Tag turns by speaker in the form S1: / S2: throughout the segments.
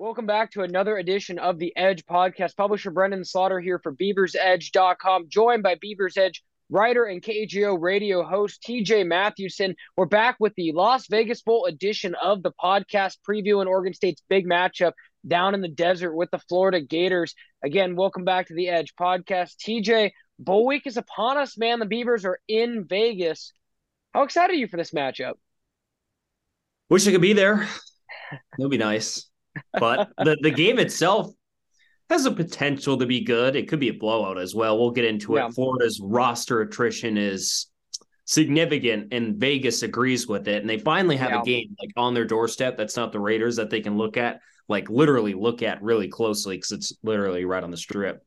S1: Welcome back to another edition of the Edge podcast. Publisher Brenden Slaughter here for BeaversEdge.com, joined by Beavers Edge writer and KEJO radio host TJ Mathewson. We're back with the Las Vegas Bowl edition of the podcast, previewing Oregon State's big matchup down in the desert with the Florida Gators. Again, welcome back to the Edge podcast. TJ, Bowl week is upon us, man. The Beavers are in Vegas. How excited are you for this matchup?
S2: Wish I could be there. It'll be nice but the, the game itself has a potential to be good. It could be a blowout as well. We'll get into yeah. it. Florida's roster attrition is significant and Vegas agrees with it. And they finally have yeah. a game like on their doorstep that's not the Raiders that they can look at, like literally look at really closely because it's literally right on the strip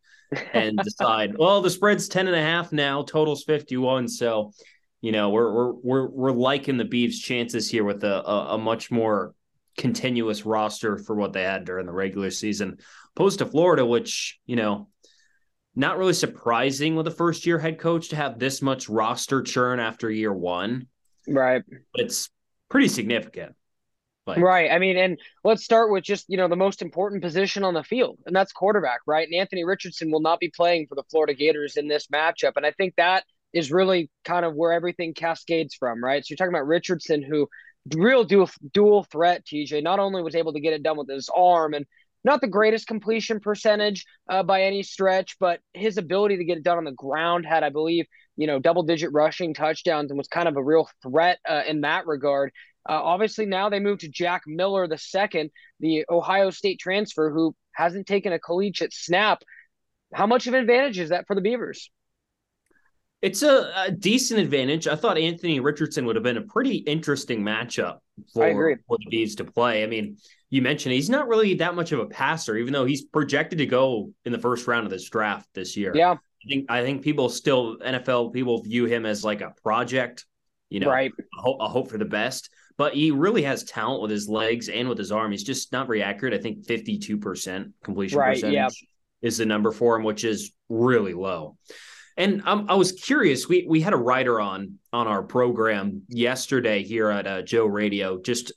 S2: and decide, well, the spread's 10 and a half now, total's 51. So, you know, we're we're we're we're liking the Beavs' chances here with a, a, a much more continuous roster for what they had during the regular season, opposed to Florida, which, you know, not really surprising with a first year head coach to have this much roster churn after year one.
S1: Right.
S2: But it's pretty significant.
S1: Like, right. I mean, and let's start with just, you know, the most important position on the field, and that's quarterback, right? And Anthony Richardson will not be playing for the Florida Gators in this matchup. And I think that is really kind of where everything cascades from, right? So you're talking about Richardson, who real dual dual threat. TJ not only was able to get it done with his arm and not the greatest completion percentage uh, by any stretch, but his ability to get it done on the ground had, I believe, you know, double digit rushing touchdowns and was kind of a real threat uh, in that regard. Uh, obviously, now they move to Jack Miller the second, the Ohio State transfer who hasn't taken a collegiate snap. How much of an advantage is that for the Beavers?
S2: It's a, a, decent advantage. I thought Anthony Richardson would have been a pretty interesting matchup for, the Bees to play. I mean, you mentioned he's not really that much of a passer, even though he's projected to go in the first round of this draft this year.
S1: Yeah.
S2: I think I think people still NFL people view him as like a project, you know,
S1: right.
S2: a, hope, a hope for the best. But he really has talent with his legs and with his arm. He's just not very accurate. I think fifty two percent completion right, percentage yeah. is the number for him, which is really low. And um, I was curious. We we had a writer on on our program yesterday here at uh, Joe Radio, just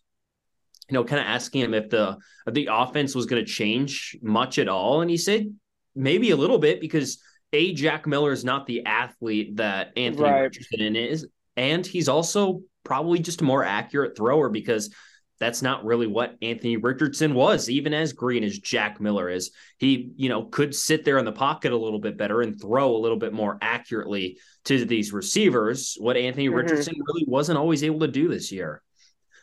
S2: you know, kind of asking him if the if the offense was going to change much at all, and he said maybe a little bit because a Jack Miller is not the athlete that Anthony right. Richardson is, and he's also probably just a more accurate thrower because that's not really what Anthony Richardson was, even as green as Jack Miller is. He, you know, could sit there in the pocket a little bit better and throw a little bit more accurately to these receivers, what Anthony mm-hmm. Richardson really wasn't always able to do this year.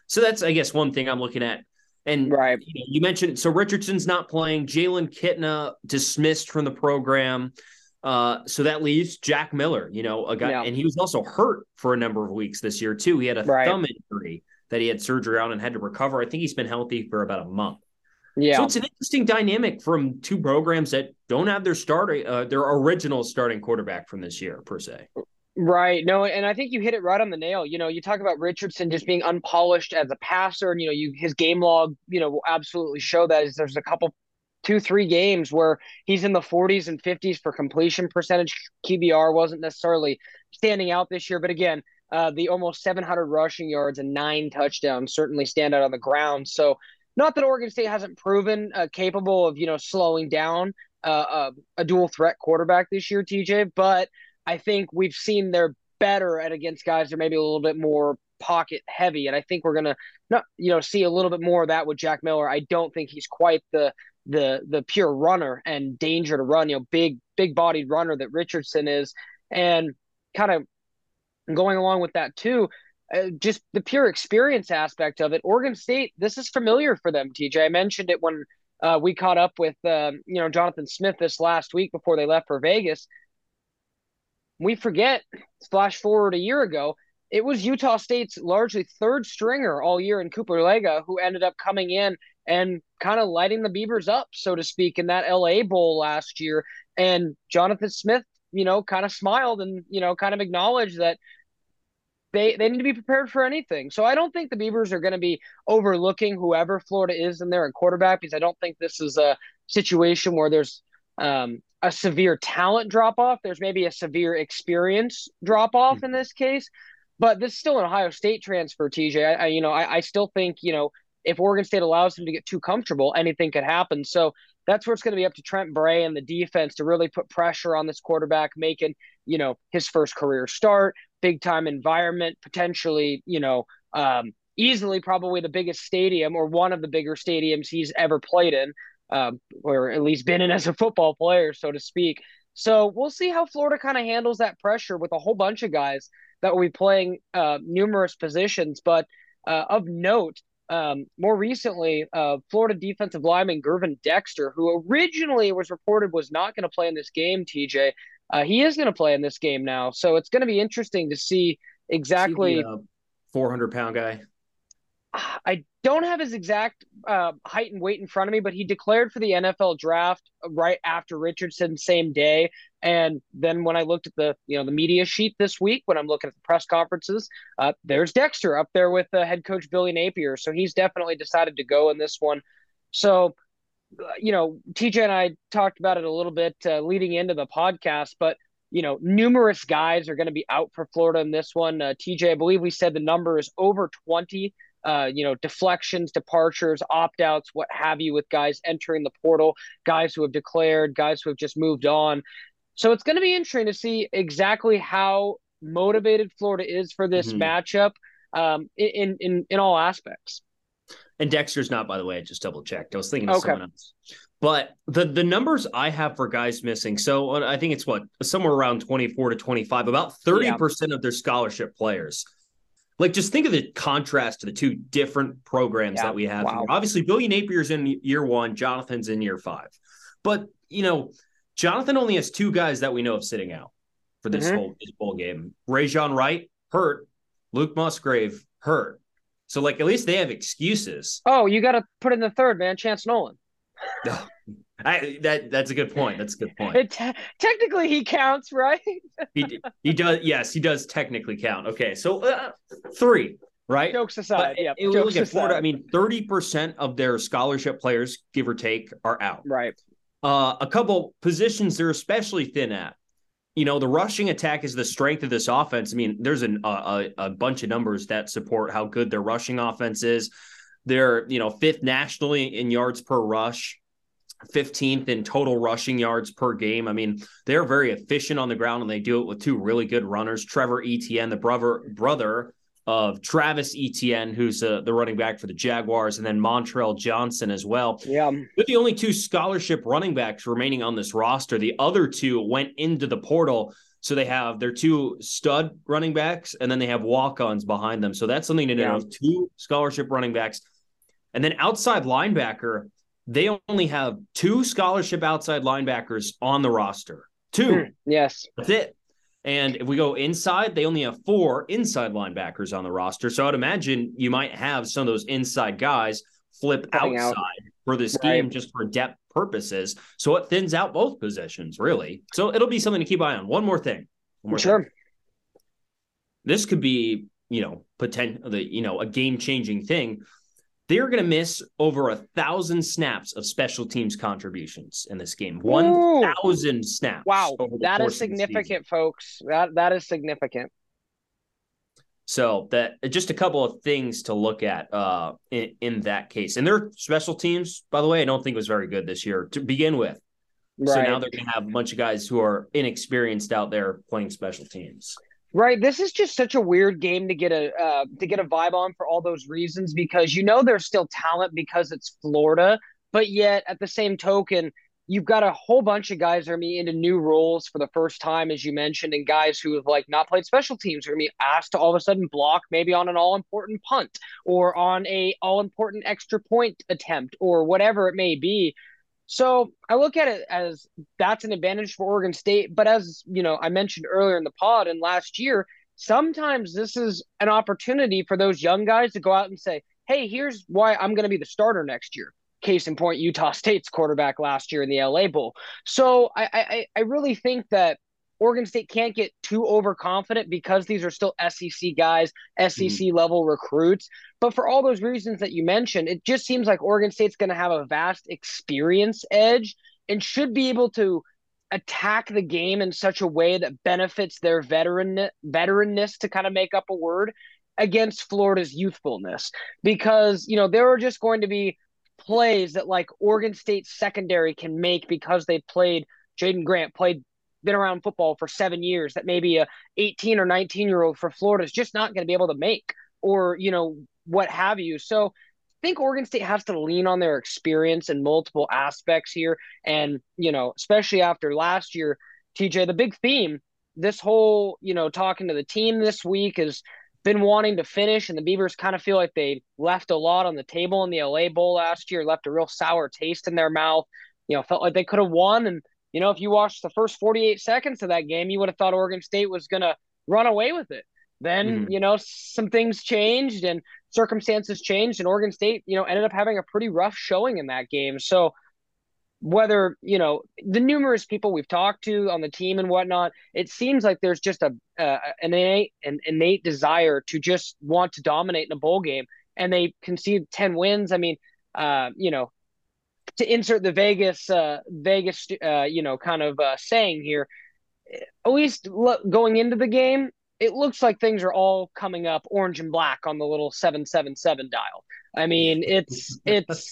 S2: So that's, I guess, one thing I'm looking at. And
S1: right.
S2: you, know, you mentioned so Richardson's not playing. Jalen Kitna dismissed from the program. Uh, so that leaves Jack Miller, you know, a guy, yeah. and he was also hurt for a number of weeks this year too. He had a right. thumb injury that he had surgery on and had to recover. I think he's been healthy for about a month.
S1: Yeah.
S2: So it's an interesting dynamic from two programs that don't have their starter, uh, their original starting quarterback from this year per se.
S1: Right. No, and I think you hit it right on the nail. You know, you talk about Richardson just being unpolished as a passer, and you know, you his game log, you know, will absolutely show that. Is there's a couple, two, three games where he's in the 40s and 50s for completion percentage. QBR wasn't necessarily standing out this year, but again, uh, the almost 700 rushing yards and nine touchdowns certainly stand out on the ground. So, not that Oregon State hasn't proven uh, capable of you know slowing down uh, a, uh, a dual threat quarterback this year, TJ, but I think we've seen they're better at against guys that are maybe a little bit more pocket heavy, and I think we're gonna not you know see a little bit more of that with Jack Miller. I don't think he's quite the the the pure runner and danger to run, you know, big big bodied runner that Richardson is, and kind of going along with that too, uh, just the pure experience aspect of it. Oregon State, this is familiar for them. TJ, I mentioned it when uh, we caught up with uh, you know Jonathan Smith this last week before they left for Vegas. We forget, flash forward a year ago, it was Utah State's largely third stringer all year in Cooper Legas who ended up coming in and kind of lighting the Beavers up, so to speak, in that LA Bowl last year. And Jonathan Smith, you know, kind of smiled and, you know, kind of acknowledged that they they need to be prepared for anything. So I don't think the Beavers are going to be overlooking whoever Florida is in there in quarterback because I don't think this is a situation where there's um, a severe talent drop off. There's maybe a severe experience drop off mm-hmm. in this case, but this is still an Ohio State transfer. TJ, I, I you know I, I still think you know if Oregon State allows him to get too comfortable, anything could happen. So that's where it's going to be up to Trent Bray and the defense to really put pressure on this quarterback, making, you know, his first career start, big time environment, potentially, you know, um, easily probably the biggest stadium or one of the bigger stadiums he's ever played in, um, or at least been in as a football player, so to speak. So we'll see how Florida kind of handles that pressure with a whole bunch of guys that will be playing uh, numerous positions. But uh, of note, um, more recently, uh, Florida defensive lineman Gervon Dexter, who originally was reported was not going to play in this game, TJ, uh, he is going to play in this game now. So it's going to be interesting to see exactly. See
S2: the, uh, 400 pound guy.
S1: I don't have his exact uh, height and weight in front of me, but he declared for the NFL draft right after Richardson, same day. And then when I looked at the you know the media sheet this week, when I'm looking at the press conferences, uh, there's Dexter up there with uh, head coach Billy Napier. So he's definitely decided to go in this one. So uh, you know, TJ and I talked about it a little bit uh, leading into the podcast, but you know, numerous guys are going to be out for Florida in this one. Uh, TJ, I believe we said the number is over 20 uh, you know, deflections, departures, opt outs, what have you, with guys entering the portal, guys who have declared, guys who have just moved on. So it's going to be interesting to see exactly how motivated Florida is for this mm-hmm. matchup um, in, in in all aspects.
S2: And Dexter's not, by the way. I just double checked. I was thinking of okay. someone else. But the the numbers I have for guys missing, so I think it's what somewhere around twenty four to twenty five. About thirty yeah. percent of their scholarship players like, just think of the contrast to the two different programs yeah, that we have. Wow. Obviously, Billy Napier's in year one, Jonathan's in year five. But, you know, Jonathan only has two guys that we know of sitting out for this mm-hmm. whole this bowl game. Rejzohn Wright, hurt. Luke Musgrave, hurt. So, like, at least they have excuses.
S1: Oh, you got to put in the third, man. Chance Nolan.
S2: I, that that's a good point. That's a good point.
S1: It, technically, he counts, right?
S2: he he does. Yes, he does technically count. Okay, so uh, three, right?
S1: Jokes aside, yeah.
S2: Look at Florida. I mean, thirty percent of their scholarship players, give or take, are out.
S1: Right.
S2: Uh, a couple positions they're especially thin at. You know, the rushing attack is the strength of this offense. I mean, there's an, a, a bunch of numbers that support how good their rushing offense is. They're, you know, fifth nationally in yards per rush. 15th in total rushing yards per game. I mean, they're very efficient on the ground and they do it with two really good runners. Trevor Etienne, the brother brother of Travis Etienne, who's uh, the running back for the Jaguars, and then Montrell Johnson as well.
S1: Yeah.
S2: They're the only two scholarship running backs remaining on this roster. The other two went into the portal. So they have their two stud running backs, and then they have walk-ons behind them. So that's something to know. Yeah. Two scholarship running backs, and then outside linebacker they only have two scholarship outside linebackers on the roster. Two. Mm,
S1: yes.
S2: That's it. And if we go inside, they only have four inside linebackers on the roster. So I'd imagine you might have some of those inside guys flip outside out. for this right. game just for depth purposes. So it thins out both positions, really. So it'll be something to keep eye on. One more thing. One more
S1: sure. Thing.
S2: This could be, you know, potential, you know, a game changing thing they're going to miss over a thousand snaps of special teams contributions in this game. One thousand snaps.
S1: Wow, that is significant, folks. That that is significant.
S2: So that just a couple of things to look at uh, in, in that case. And their special teams, by the way, I don't think was very good this year to begin with. Right. So now they're going to have a bunch of guys who are inexperienced out there playing special teams.
S1: Right. This is just such a weird game to get a uh, to get a vibe on for all those reasons because you know there's still talent because it's Florida, but yet at the same token, you've got a whole bunch of guys that are me into new roles for the first time, as you mentioned, and guys who have like not played special teams are going to be asked to all of a sudden block maybe on an all important punt or on a all important extra point attempt or whatever it may be. So I look at it as that's an advantage for Oregon State. But as you know, I mentioned earlier in the pod and last year, sometimes this is an opportunity for those young guys to go out and say, "Hey, here's why I'm going to be the starter next year." Case in point, Utah State's quarterback last year in the LA Bowl. So I I, I really think that Oregon State can't get too overconfident because these are still SEC guys, SEC mm-hmm. level recruits. But for all those reasons that you mentioned, it just seems like Oregon State's going to have a vast experience edge and should be able to attack the game in such a way that benefits their veteran veteranness to kind of make up a word against Florida's youthfulness because, you know, there are just going to be plays that like Oregon State secondary can make because they played Jaydon Grant, played been around football for seven years that maybe a 18 or 19 year old for Florida is just not going to be able to make or, you know, what have you. So I think Oregon State has to lean on their experience in multiple aspects here. And, you know, especially after last year, TJ, the big theme, this whole, you know, talking to the team this week has been wanting to finish, and the Beavers kind of feel like they left a lot on the table in the LA Bowl last year, left a real sour taste in their mouth. You know, felt like they could have won. And, you know, if you watched the first 48 seconds of that game, you would have thought Oregon State was going to run away with it. Then, mm-hmm. you know, some things changed and circumstances changed, and Oregon State, you know, ended up having a pretty rough showing in that game. So, whether you know the numerous people we've talked to on the team and whatnot, it seems like there's just a uh, an innate an innate desire to just want to dominate in a bowl game, and they concede ten wins. I mean, uh, you know, to insert the Vegas uh, Vegas uh, you know kind of uh, saying here, at least going into the game, it looks like things are all coming up orange and black on the little seven seven seven dial. I mean, it's it's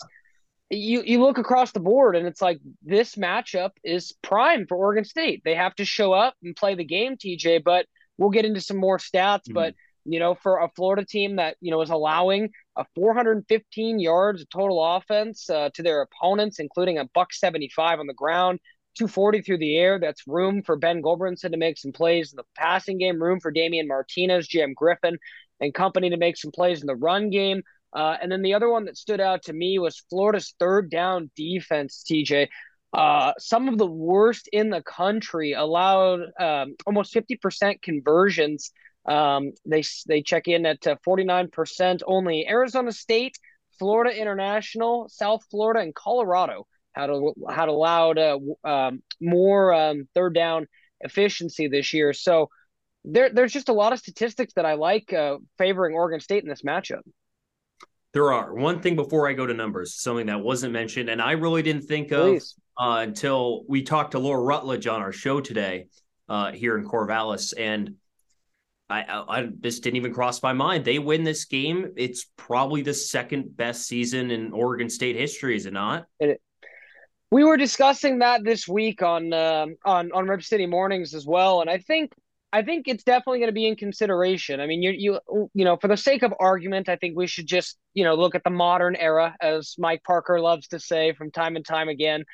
S1: you you look across the board and it's like this matchup is prime for Oregon State. They have to show up and play the game, TJ. But we'll get into some more stats. Mm-hmm. But you know, for a Florida team that you know is allowing a 415 yards total offense uh, to their opponents, including a buck 75 on the ground, 240 through the air. That's room for Ben Gulbranson to make some plays in the passing game, room for Damian Martinez, Jam Griffin, and company to make some plays in the run game. Uh, and then the other one that stood out to me was Florida's third down defense, TJ. Uh, some of the worst in the country allowed um, almost 50% conversions. Um, they, they check in at uh, 49% only. Arizona State, Florida International, South Florida, and Colorado had, a, had allowed uh, um, more um, third down efficiency this year. So there, there's just a lot of statistics that I like uh, favoring Oregon State in this matchup.
S2: There are one thing before I go to numbers, something that wasn't mentioned, and I really didn't think of uh, until we talked to Laura Rutledge on our show today uh, here in Corvallis, and I, I, this didn't even cross my mind. They win this game, it's probably the second best season in Oregon State history, is it not?
S1: It, we were discussing that this week on uh, on on Rip City Mornings as well, and I think I think it's definitely going to be in consideration. I mean, you you you know, for the sake of argument, I think we should just you know look at the modern era, as Mike Parker loves to say from time and time again.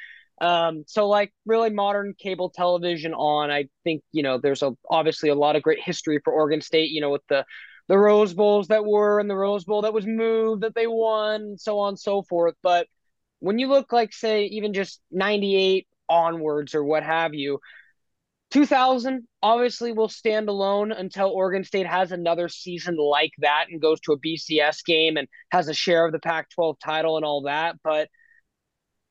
S1: Um, so like really modern cable television on, I think you know there's a obviously a lot of great history for Oregon State. You know, with the the Rose Bowls that were and the Rose Bowl that was moved that they won, so on and so forth. But when you look like say even just 98 onwards or what have you 2000 obviously will stand alone until Oregon State has another season like that and goes to a BCS game and has a share of the Pac 12 title and all that. But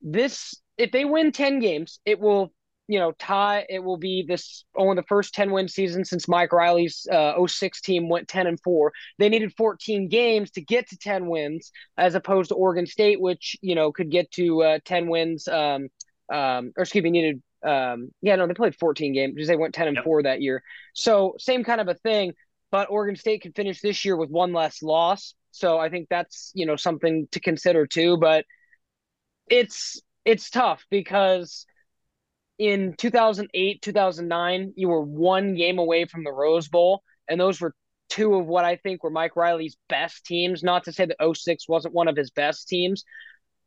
S1: this, if they win 10 games, it will, you know, tie, it will be this only the first 10 win season since Mike Riley's uh, 06 team went 10 and 4. They needed 14 games to get to 10 wins as opposed to Oregon State, which, you know, could get to uh, 10 wins. Um, um, or excuse me, needed um, yeah, no, they played 14 games because they went 10 and yep. 4 that year. So same kind of a thing, but Oregon State could finish this year with one less loss. So I think that's, you know, something to consider too, but it's it's tough because in 2008, 2009, you were one game away from the Rose Bowl and those were two of what I think were Mike Riley's best teams, not to say that 06 wasn't one of his best teams,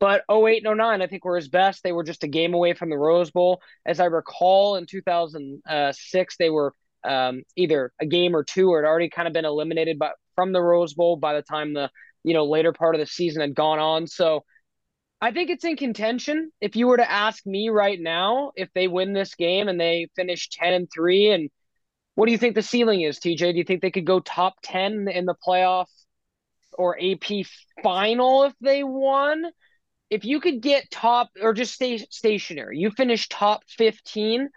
S1: but 08 and 09, I think, were his best. They were just a game away from the Rose Bowl. As I recall, in 2006, they were um, either a game or two, or had already kind of been eliminated by, from the Rose Bowl by the time the you know later part of the season had gone on. So I think it's in contention. If you were to ask me right now, if they win this game and they finish 10 and three, and what do you think the ceiling is, TJ? Do you think they could go top 10 in the playoff or AP final if they won? if you could get top or just stay stationary, you finish top 15,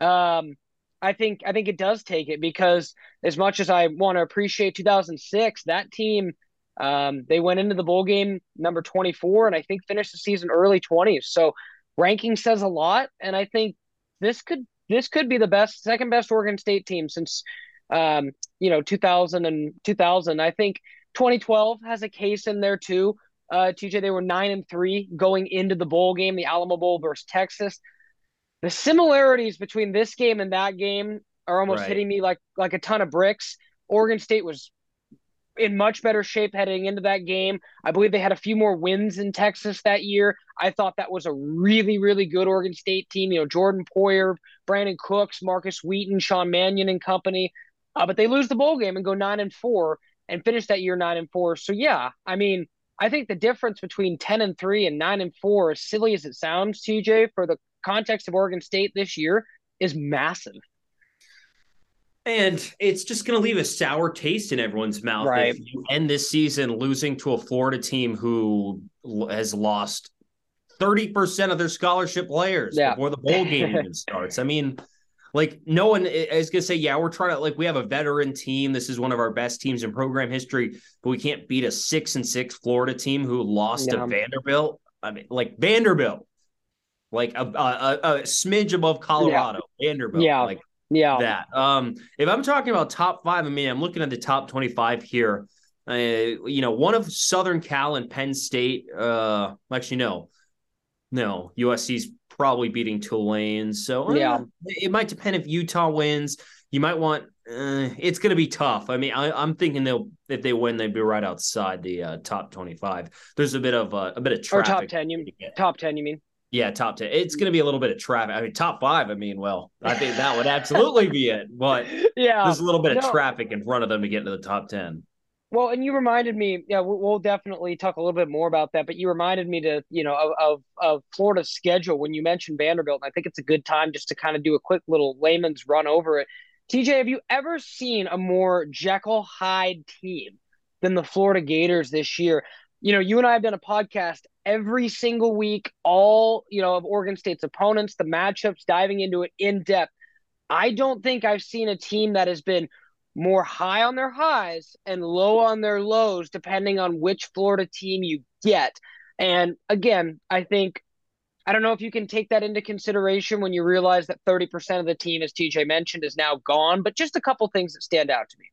S1: um, I think I think it does take it because as much as I want to appreciate 2006, that team um, they went into the bowl game number 24 and I think finished the season early 20s. So ranking says a lot, and I think this could this could be the best second best Oregon State team since um, you know, 2000 and 2000. I think 2012 has a case in there too. Uh, TJ, they were nine and three going into the bowl game, the Alamo Bowl versus Texas. The similarities between this game and that game are almost right. hitting me like like a ton of bricks. Oregon State was in much better shape heading into that game. I believe they had a few more wins in Texas that year. I thought that was a really, really good Oregon State team. You know, Jordan Poyer, Brandin Cooks, Markus Wheaton, Sean Mannion and company. Uh, but they lose the bowl game and go nine and four and finish that year nine and four. So yeah, I mean, I think the difference between ten and three and nine and four, as silly as it sounds, TJ, for the context of Oregon State this year, is massive.
S2: And it's just going to leave a sour taste in everyone's mouth
S1: right.
S2: if you end this season losing to a Florida team who has lost 30% of their scholarship players yeah. before the bowl game even starts. I mean, like no one is going to say, yeah, we're trying to like we have a veteran team. This is one of our best teams in program history, but we can't beat a six and six Florida team who lost yeah. to Vanderbilt. I mean, like Vanderbilt, like a, a, a smidge above Colorado,
S1: yeah.
S2: Vanderbilt,
S1: yeah,
S2: like
S1: yeah.
S2: That. Um, if I'm talking about top five, I mean, I'm looking at the top 25 here. Uh, you know, one of Southern Cal and Penn State. Uh, actually, no, no, USC's probably beating Tulane. So
S1: uh, yeah,
S2: it might depend if Utah wins. You might want. Uh, it's going to be tough. I mean, I, am thinking they'll if they win, they'd be right outside the uh, top 25. There's a bit of uh, a bit of traffic.
S1: Or top 10. You mean? top 10. You mean?
S2: Yeah, top 10. It's going to be a little bit of traffic. I mean, top five. I mean, well, I think that would absolutely be it. But
S1: yeah,
S2: there's a little bit of no. traffic in front of them to get into the top 10.
S1: Well, and you reminded me, yeah, we'll definitely talk a little bit more about that. But you reminded me to, you know, of, of, of Florida's schedule when you mentioned Vanderbilt. And I think it's a good time just to kind of do a quick little layman's run over it. TJ, have you ever seen a more Jekyll Hyde team than the Florida Gators this year? You know, you and I have done a podcast every single week, all, you know, of Oregon State's opponents, the matchups, diving into it in depth. I don't think I've seen a team that has been more high on their highs and low on their lows, depending on which Florida team you get. And again, I think I don't know if you can take that into consideration when you realize that 30% of the team, as TJ mentioned, is now gone, but just a couple things that stand out to me.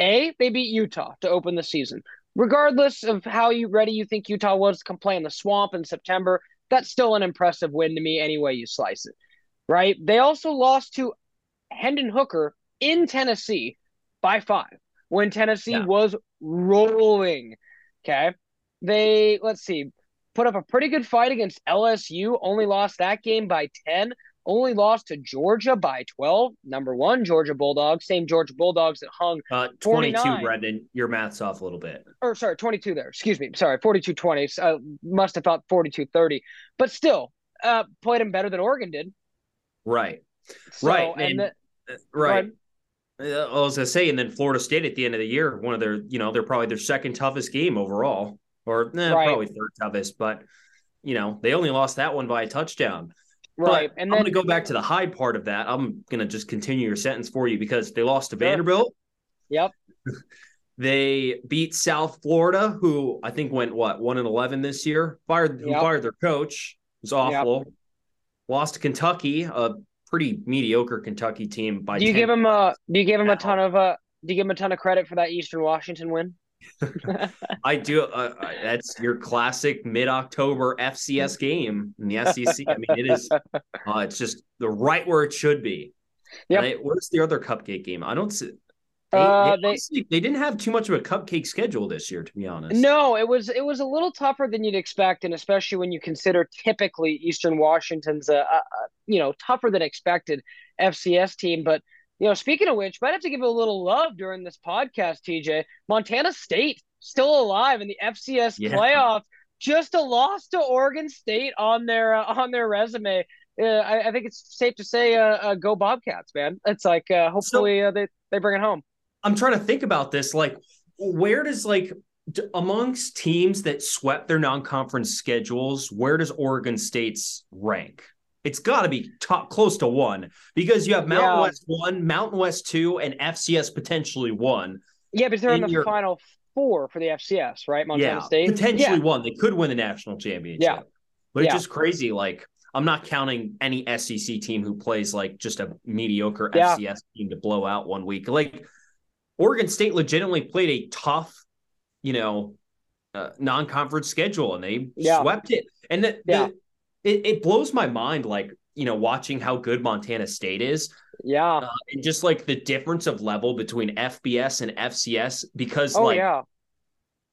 S1: A, they beat Utah to open the season. Regardless of how you ready you think Utah was to come play in the swamp in September, that's still an impressive win to me any way you slice it. Right? They also lost to Hendon Hooker in Tennessee by five when Tennessee yeah. was rolling. Okay. They, let's see, put up a pretty good fight against LSU, only lost that game by 10, only lost to Georgia by 12. Number one, Georgia Bulldogs, same Georgia Bulldogs that hung
S2: uh, 22, Brenden. Your math's off a little bit.
S1: Or sorry, 22 there. Excuse me. Sorry, 42 20. Uh, must have thought 42 30. But still, uh, played them better than Oregon did.
S2: Right. So, right. And, and the, uh, right. Uh, I was gonna say, and then Florida State at the end of the year, one of their, you know, they're probably their second toughest game overall, or eh, right. probably third toughest, but you know, they only lost that one by a touchdown.
S1: Right.
S2: But and then, I'm gonna go back to the high part of that. I'm gonna just continue your sentence for you because they lost to sure. Vanderbilt.
S1: Yep.
S2: they beat South Florida, who I think went what one and eleven this year. Fired yep. fired their coach. It was awful. Yep. Lost to Kentucky, a pretty mediocre Kentucky team. By
S1: do you 10. give him a do you give him a ton of uh do you give him a ton of credit for that Eastern Washington win?
S2: I do. Uh, uh, that's your classic mid-October FCS game in the SEC. I mean, it is. Uh, it's just the right where it should be.
S1: Yeah.
S2: Where's the other cupcake game? I don't see. They, uh, they, honestly, they, didn't have too much of a cupcake schedule this year, to be honest.
S1: No, it was it was a little tougher than you'd expect, and especially when you consider typically Eastern Washington's a, a, a you know tougher than expected FCS team. But you know, speaking of which, might have to give a little love during this podcast. TJ, Montana State still alive in the FCS yeah. playoffs, just a loss to Oregon State on their uh, on their resume. Uh, I, I, think it's safe to say, uh, uh go Bobcats, man. It's like uh, hopefully so, uh, they they bring it home.
S2: I'm trying to think about this. Like, where does like amongst teams that swept their non-conference schedules, where does Oregon State's rank? It's got to be top close to one because you have Mountain yeah. West one, Mountain West two, and FCS potentially one.
S1: Yeah, but they're in, in the your... final four for the FCS, right? Montana
S2: yeah,
S1: State
S2: potentially yeah. one. They could win the national championship.
S1: Yeah,
S2: but it's just crazy. Like I'm not counting any SEC team who plays like just a mediocre. FCS team to blow out one week. Like Oregon State legitimately played a tough, you know, uh, non-conference schedule and they yeah. swept it. And the, yeah. the, it, it blows my mind, like you know, watching how good Montana State is.
S1: Yeah, uh,
S2: and just like the difference of level between FBS and FCS, because oh, like yeah.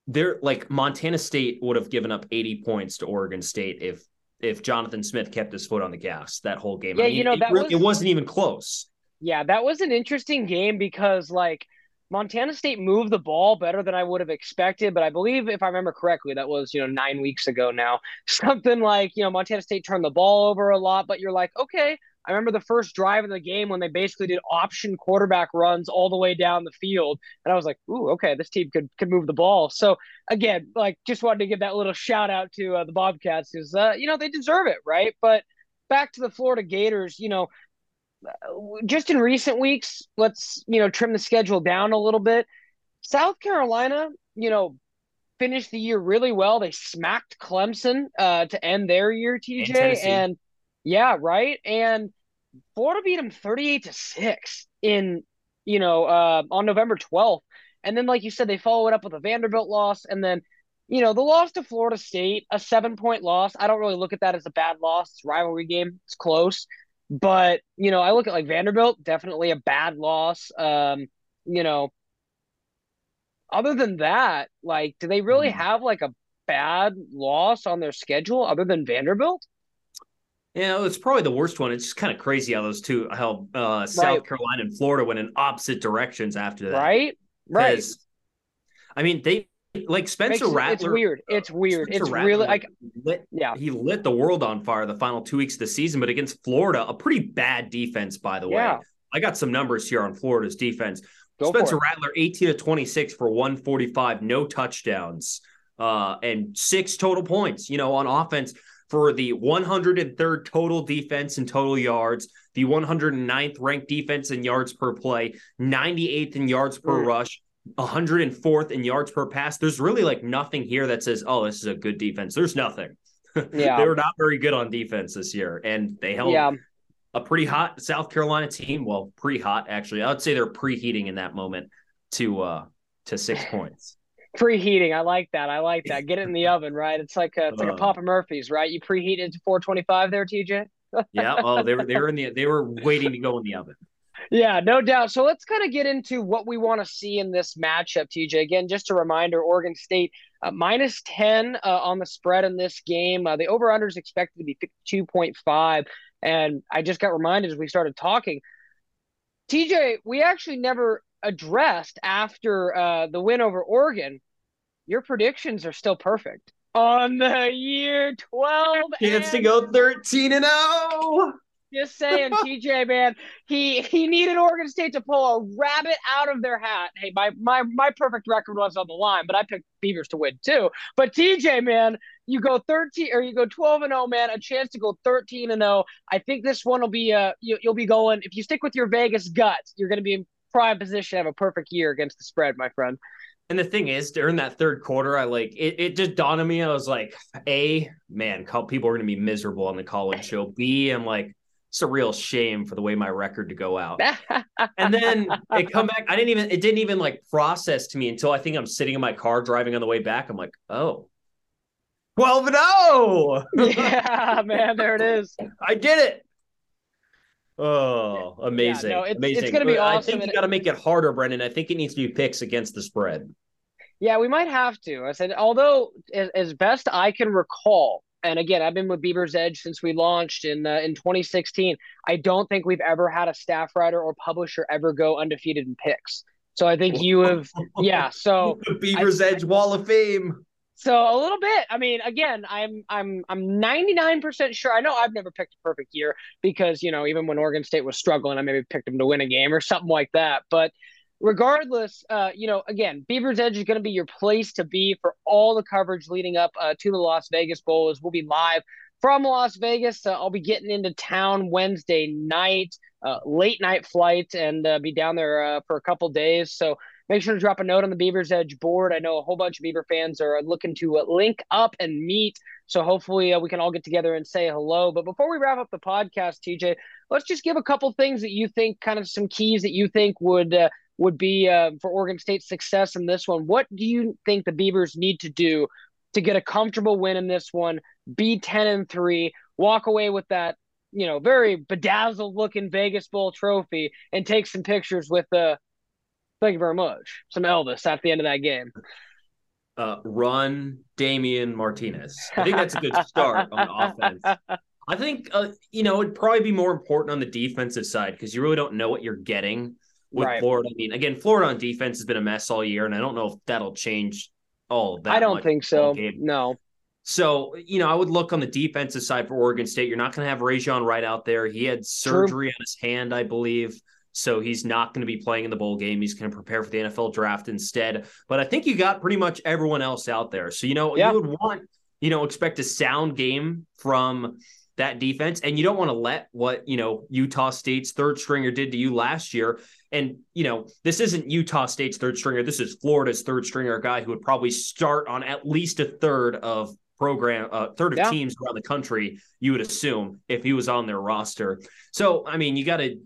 S2: they're like Montana State would have given up 80 points to Oregon State if if Jonathan Smith kept his foot on the gas that whole game.
S1: Yeah, I mean, you know, that
S2: it,
S1: was,
S2: it wasn't even close.
S1: Yeah, that was an interesting game because like Montana State moved the ball better than I would have expected, but I believe if I remember correctly, that was, you know, nine weeks ago now. Something like, you know, Montana State turned the ball over a lot, but you're like, okay. I remember the first drive of the game when they basically did option quarterback runs all the way down the field. And I was like, ooh, okay, this team could could move the ball. So again, like just wanted to give that little shout out to uh, the Bobcats because uh, you know, they deserve it, right? But back to the Florida Gators, you know, just in recent weeks, let's you know trim the schedule down a little bit. South Carolina, you know, finished the year really well. They smacked Clemson uh, to end their year, TJ, and, yeah, right. And Florida beat them thirty-eight to six in you know uh, on November twelfth, and then like you said, they followed up with a Vanderbilt loss, and then you know the loss to Florida State, a seven-point loss. I don't really look at that as a bad loss. It's rivalry game. It's close. But, you know, I look at like Vanderbilt, definitely a bad loss. Um, you know, other than that, like, do they really hmm. have like a bad loss on their schedule other than Vanderbilt?
S2: Yeah, it's probably the worst one. It's just kind of crazy how those two, how uh, South right. Carolina and Florida went in opposite directions after that.
S1: Right, right.
S2: I mean, they like Spencer Makes, Rattler.
S1: It's weird. It's weird. Spencer it's Rattler really like
S2: lit, yeah. He lit the world on fire the final two weeks of the season, but against Florida, a pretty bad defense, by the way. yeah. I got some numbers here on Florida's defense. Go Spencer Rattler, 18 to 26 for 145, no touchdowns, uh, and six total points, you know, on offense for the 103rd total defense and total yards, the 109th ranked defense in yards per play, 98th in yards per mm. rush, 104th in yards per pass. There's really like nothing here that says, oh, this is a good defense. There's nothing. Yeah. they were not very good on defense this year, and they held yeah. a pretty hot South Carolina team. Well, pretty hot actually. I would say they're preheating in that moment to uh to six points.
S1: preheating. I like that. I like that. Get it in the oven, right? It's like a, it's like a uh. Papa Murphy's, right? You preheat it to 425 there, TJ.
S2: yeah. Oh, they were they were in the they were waiting to go in the oven.
S1: Yeah, no doubt. So let's kind of get into what we want to see in this matchup, TJ. Again, just a reminder Oregon State uh, minus 10 uh, on the spread in this game. Uh, the over under is expected to be 2.5. And I just got reminded as we started talking, TJ, we actually never addressed after uh, the win over Oregon. Your predictions are still perfect on the year 12.
S2: Chance to go 13 and 0.
S1: Just saying, TJ, man, he he needed Oregon State to pull a rabbit out of their hat. Hey, my my my perfect record was on the line, but I picked Beavers to win too. But TJ, man, you go 13 or you go 12 and 0, man, a chance to go 13 and 0. I think this one will be uh you, you'll be going if you stick with your Vegas guts, you're going to be in prime position to have a perfect year against the spread, my friend.
S2: And the thing is, during that third quarter, I like it. It just dawned on me. I was like, "A man, people are going to be miserable on the college show." B, I'm like, it's a real shame for the way my record to go out. and then it come back. I didn't even it didn't even like process to me until I think I'm sitting in my car driving on the way back. I'm like, oh. 12 and 0.
S1: yeah, man, there it is.
S2: I did it. Oh, amazing. Yeah, no, it's, amazing.
S1: It's going to be awesome. I
S2: think you got to make it harder, Brenden. I think it needs to be picks against the spread.
S1: Yeah, we might have to. I said, although, as, as best I can recall, and again, I've been with Beaver's Edge since we launched in uh, in 2016. I don't think we've ever had a staff writer or publisher ever go undefeated in picks. So I think you have, yeah. So
S2: Beaver's I, Edge Wall of Fame.
S1: So a little bit. I mean, again, I'm I'm I'm 99% sure. I know I've never picked a perfect year because you know even when Oregon State was struggling, I maybe picked them to win a game or something like that. But regardless, uh, you know, again, Beaver's Edge is going to be your place to be for all the coverage leading up uh, to the Las Vegas Bowl. As we'll be live from Las Vegas. Uh, I'll be getting into town Wednesday night, uh, late night flight, and uh, be down there uh, for a couple days. So make sure to drop a note on the Beaver's Edge board. I know a whole bunch of Beaver fans are looking to link up and meet. So hopefully we can all get together and say hello. But before we wrap up the podcast, TJ, let's just give a couple things that you think, kind of some keys that you think would would be uh, for Oregon State's success in this one. What do you think the Beavers need to do to get a comfortable win in this one? Be ten and three, walk away with that you know very bedazzled looking Vegas Bowl trophy, and take some pictures with the. Uh, thank you very much. Some Elvis at the end of that game.
S2: Uh, run Damian Martinez. I think that's a good start on offense. I think uh, you know it'd probably be more important on the defensive side because you really don't know what you're getting with right. Florida. I mean, again, Florida on defense has been a mess all year, and I don't know if that'll change all that.
S1: I don't think so. No.
S2: So, you know, I would look on the defensive side for Oregon State. You're not going to have Rejzohn Wright out there. He had surgery True. on his hand, I believe. So he's not going to be playing in the bowl game. He's going to prepare for the NFL draft instead. But I think you got pretty much everyone else out there. So, you know, yeah. you would want, you know, expect a sound game from that defense. And you don't want to let what, you know, Utah State's third stringer did to you last year. And, you know, this isn't Utah State's third stringer. This is Florida's third stringer, a guy who would probably start on at least a third of program, uh, third of yeah. teams around the country, you would assume if he was on their roster. So, I mean, you got to,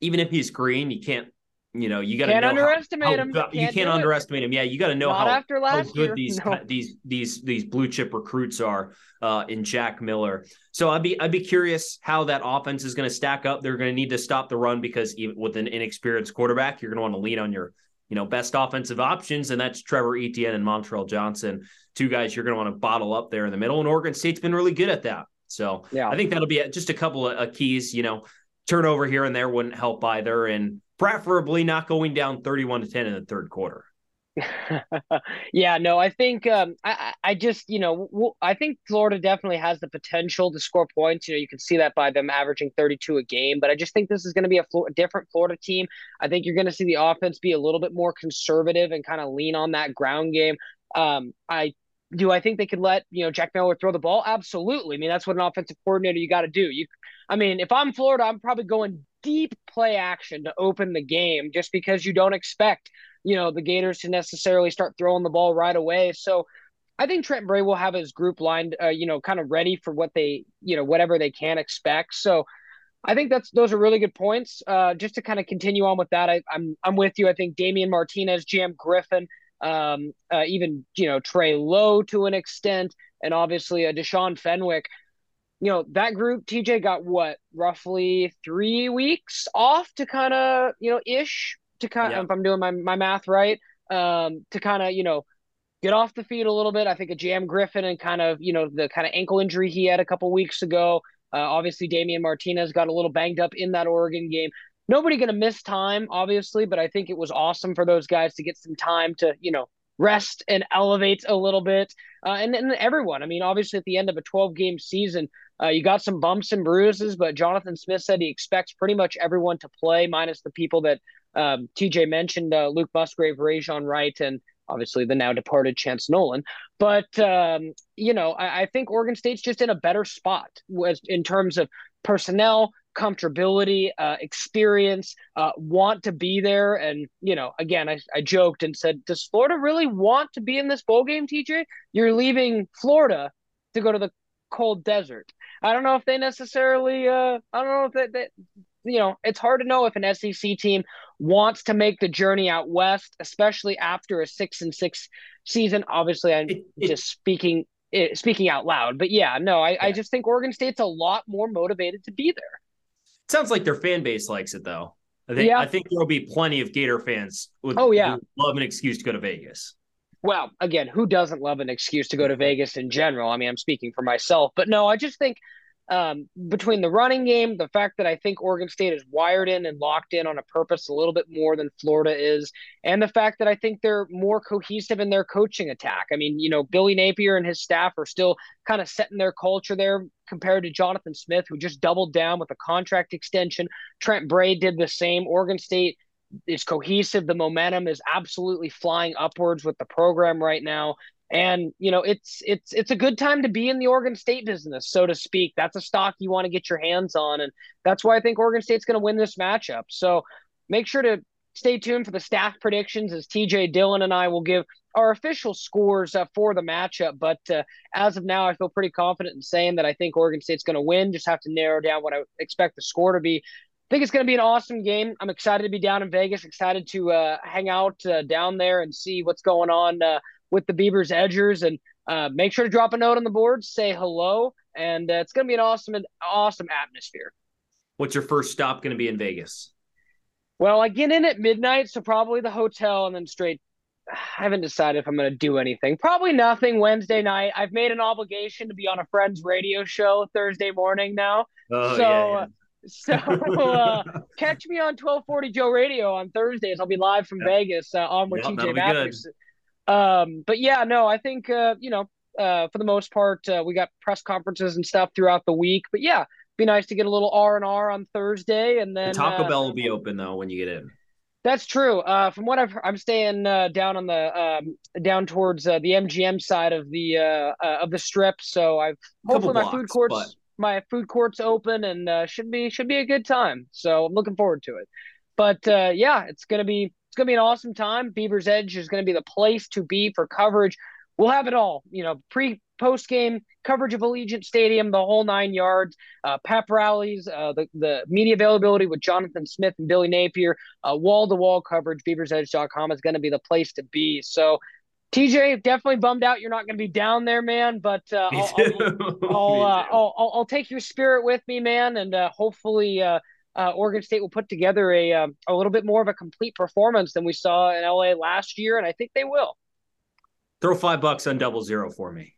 S2: even if he's green, you can't you know, you got to
S1: underestimate how.
S2: Can't you can't underestimate it. him. Yeah, you got to know Not how, after last how good year. these no. these these these blue chip recruits are uh, in Jack Miller. So I'd be I'd be curious how that offense is going to stack up. They're going to need to stop the run because even with an inexperienced quarterback, you're going to want to lean on your you know best offensive options, and that's Trevor Etienne and Montrell Johnson, two guys you're going to want to bottle up there in the middle. And Oregon State's been really good at that. So yeah, I think that'll be just a couple of, of keys. You know, turnover here and there wouldn't help either, and preferably not going down 31 to 10 in the third quarter.
S1: yeah, no, I think um, I, I just you know I think Florida definitely has the potential to score points. You know, you can see that by them averaging 32 a game. But I just think this is going to be a, different Florida team. I think you're going to see the offense be a little bit more conservative and kind of lean on that ground game. Um, I do. I think they could let you know Jack Miller throw the ball. Absolutely. I mean, that's what an offensive coordinator you got to do. You, I mean, if I'm Florida, I'm probably going deep play action to open the game just because you don't expect, you know, the Gators to necessarily start throwing the ball right away. So I think Trent Bray will have his group lined, uh, you know, kind of ready for what they, you know, whatever they can expect. So I think that's those are really good points. Uh, just to kind of continue on with that, I, I'm I'm with you. I think Damian Martinez, Jam Griffin, um, uh, even you know Trey Lowe to an extent, and obviously a uh, Deshaun Fenwick. You know that group tj got what roughly three weeks off to kind of you know ish to kind of if i'm doing my, my math right um to kind of you know get off the feet a little bit. I think a jam griffin and kind of you know the kind of ankle injury he had a couple weeks ago. Uh, obviously Damian martinez got a little banged up in that oregon game nobody going to miss time obviously but i think it was awesome for those guys to get some time to you know rest and elevate a little bit uh, and, and everyone i mean obviously at the end of a 12 game season uh, you got some bumps and bruises, but Jonathan Smith said he expects pretty much everyone to play, minus the people that um, TJ mentioned uh, Luke Musgrave, Rejzohn Wright, and obviously the now departed Chance Nolan. But, um, you know, I, I, think Oregon State's just in a better spot in terms of personnel, comfortability, uh, experience, uh, want to be there. And, you know, again, I, I joked and said, does Florida really want to be in this bowl game, TJ? You're leaving Florida to go to the cold desert. I don't know if they necessarily. Uh, I don't know if that. They, you know, it's hard to know if an SEC team wants to make the journey out west, especially after a six and six season. Obviously, I'm just speaking it, eh, speaking out loud, but yeah, no, I, yeah. I just think Oregon State's a lot more motivated to be there.
S2: Sounds like their fan base likes it though. I think yeah. I think there'll be plenty of Gator fans with
S1: oh yeah
S2: love an excuse to go to Vegas
S1: well, again, who doesn't love an excuse to go to Vegas in general? I mean, I'm speaking for myself, but no, I just think um, between the running game, the fact that I think Oregon State is wired in and locked in on a purpose a little bit more than Florida is, and the fact that I think they're more cohesive in their coaching attack. I mean, you know, Billy Napier and his staff are still kind of setting their culture there compared to Jonathan Smith, who just doubled down with a contract extension. Trent Bray did the same. Oregon State is cohesive. The momentum is absolutely flying upwards with the program right now. And you know, it's it's it's a good time to be in the Oregon State business, so to speak. That's a stock you want to get your hands on, and that's why I think Oregon State's going to win this matchup. So make sure to stay tuned for the staff predictions as TJ Dillon and I will give our official scores uh, for the matchup. But uh, as of now, I feel pretty confident in saying that I think Oregon State's going to win. Just have to narrow down what I expect the score to be. I think it's going to be an awesome game. I'm excited to be down in Vegas. Excited to uh, hang out uh, down there and see what's going on uh, with the Beavers Edgers. And uh, make sure to drop a note on the board, say hello, and it's going to be an awesome, awesome atmosphere.
S2: What's your first stop going to be in Vegas?
S1: Well, I get in at midnight, so probably the hotel and then straight. I haven't decided if I'm going to do anything. Probably nothing Wednesday night. I've made an obligation to be on a friend's radio show Thursday morning now. Oh, so, yeah, yeah. so uh, catch me on 1240 Joe Radio on Thursdays. I'll be live from Vegas uh, on with yep, TJ Matthews. Um, but yeah, no, I think uh, you know, uh, for the most part, uh, we got press conferences and stuff throughout the week. But yeah, be nice to get a little R and R on Thursday, and then
S2: the Taco uh, Bell will be open though when you get in.
S1: That's true. Uh, from what I've, heard, I'm staying uh, down on the um, down towards uh, the MGM side of the uh, uh, of the strip. So I've hopefully blocks, my food courts but... my food courts open and uh, should be should be a good time. So I'm looking forward to it. But yeah, it's gonna be it's gonna be an awesome time. Beaver's Edge is gonna be the place to be for coverage. We'll have it all. You know, pre post game coverage of Allegiant Stadium, the whole nine yards, uh, pep rallies, uh, the, the media availability with Jonathan Smith and Billy Napier, wall to wall coverage. BeaversEdge.com is going to be the place to be. So, TJ, definitely bummed out you're not going to be down there, man. But uh, I'll, I'll, I'll, uh, I'll, I'll, take your spirit with me, man, and uh, hopefully. Uh, Oregon State will put together a um, a little bit more of a complete performance than we saw in LA last year, and I think they will.
S2: Throw five bucks on double zero for me.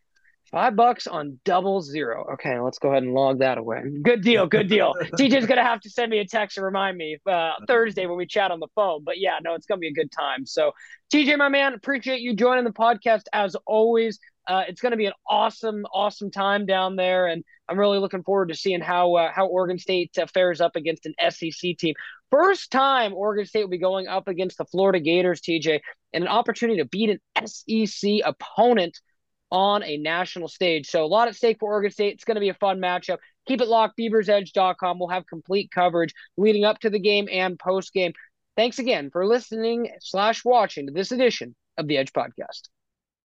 S1: Five bucks on double zero. Okay, let's go ahead and log that away. Good deal. Good deal. TJ's gonna have to send me a text to remind me uh, Thursday when we chat on the phone. But yeah, no, it's gonna be a good time. So, TJ, my man, appreciate you joining the podcast as always. Uh, it's gonna be an awesome, awesome time down there, and I'm really looking forward to seeing how uh, how Oregon State uh, fares up against an SEC team. First time Oregon State will be going up against the Florida Gators, TJ, and an opportunity to beat an SEC opponent on a national stage. So a lot at stake for Oregon State. It's going to be a fun matchup. Keep it locked, beaversedge.com. We'll have complete coverage leading up to the game and post game. Thanks again for listening slash watching to this edition of the Edge Podcast.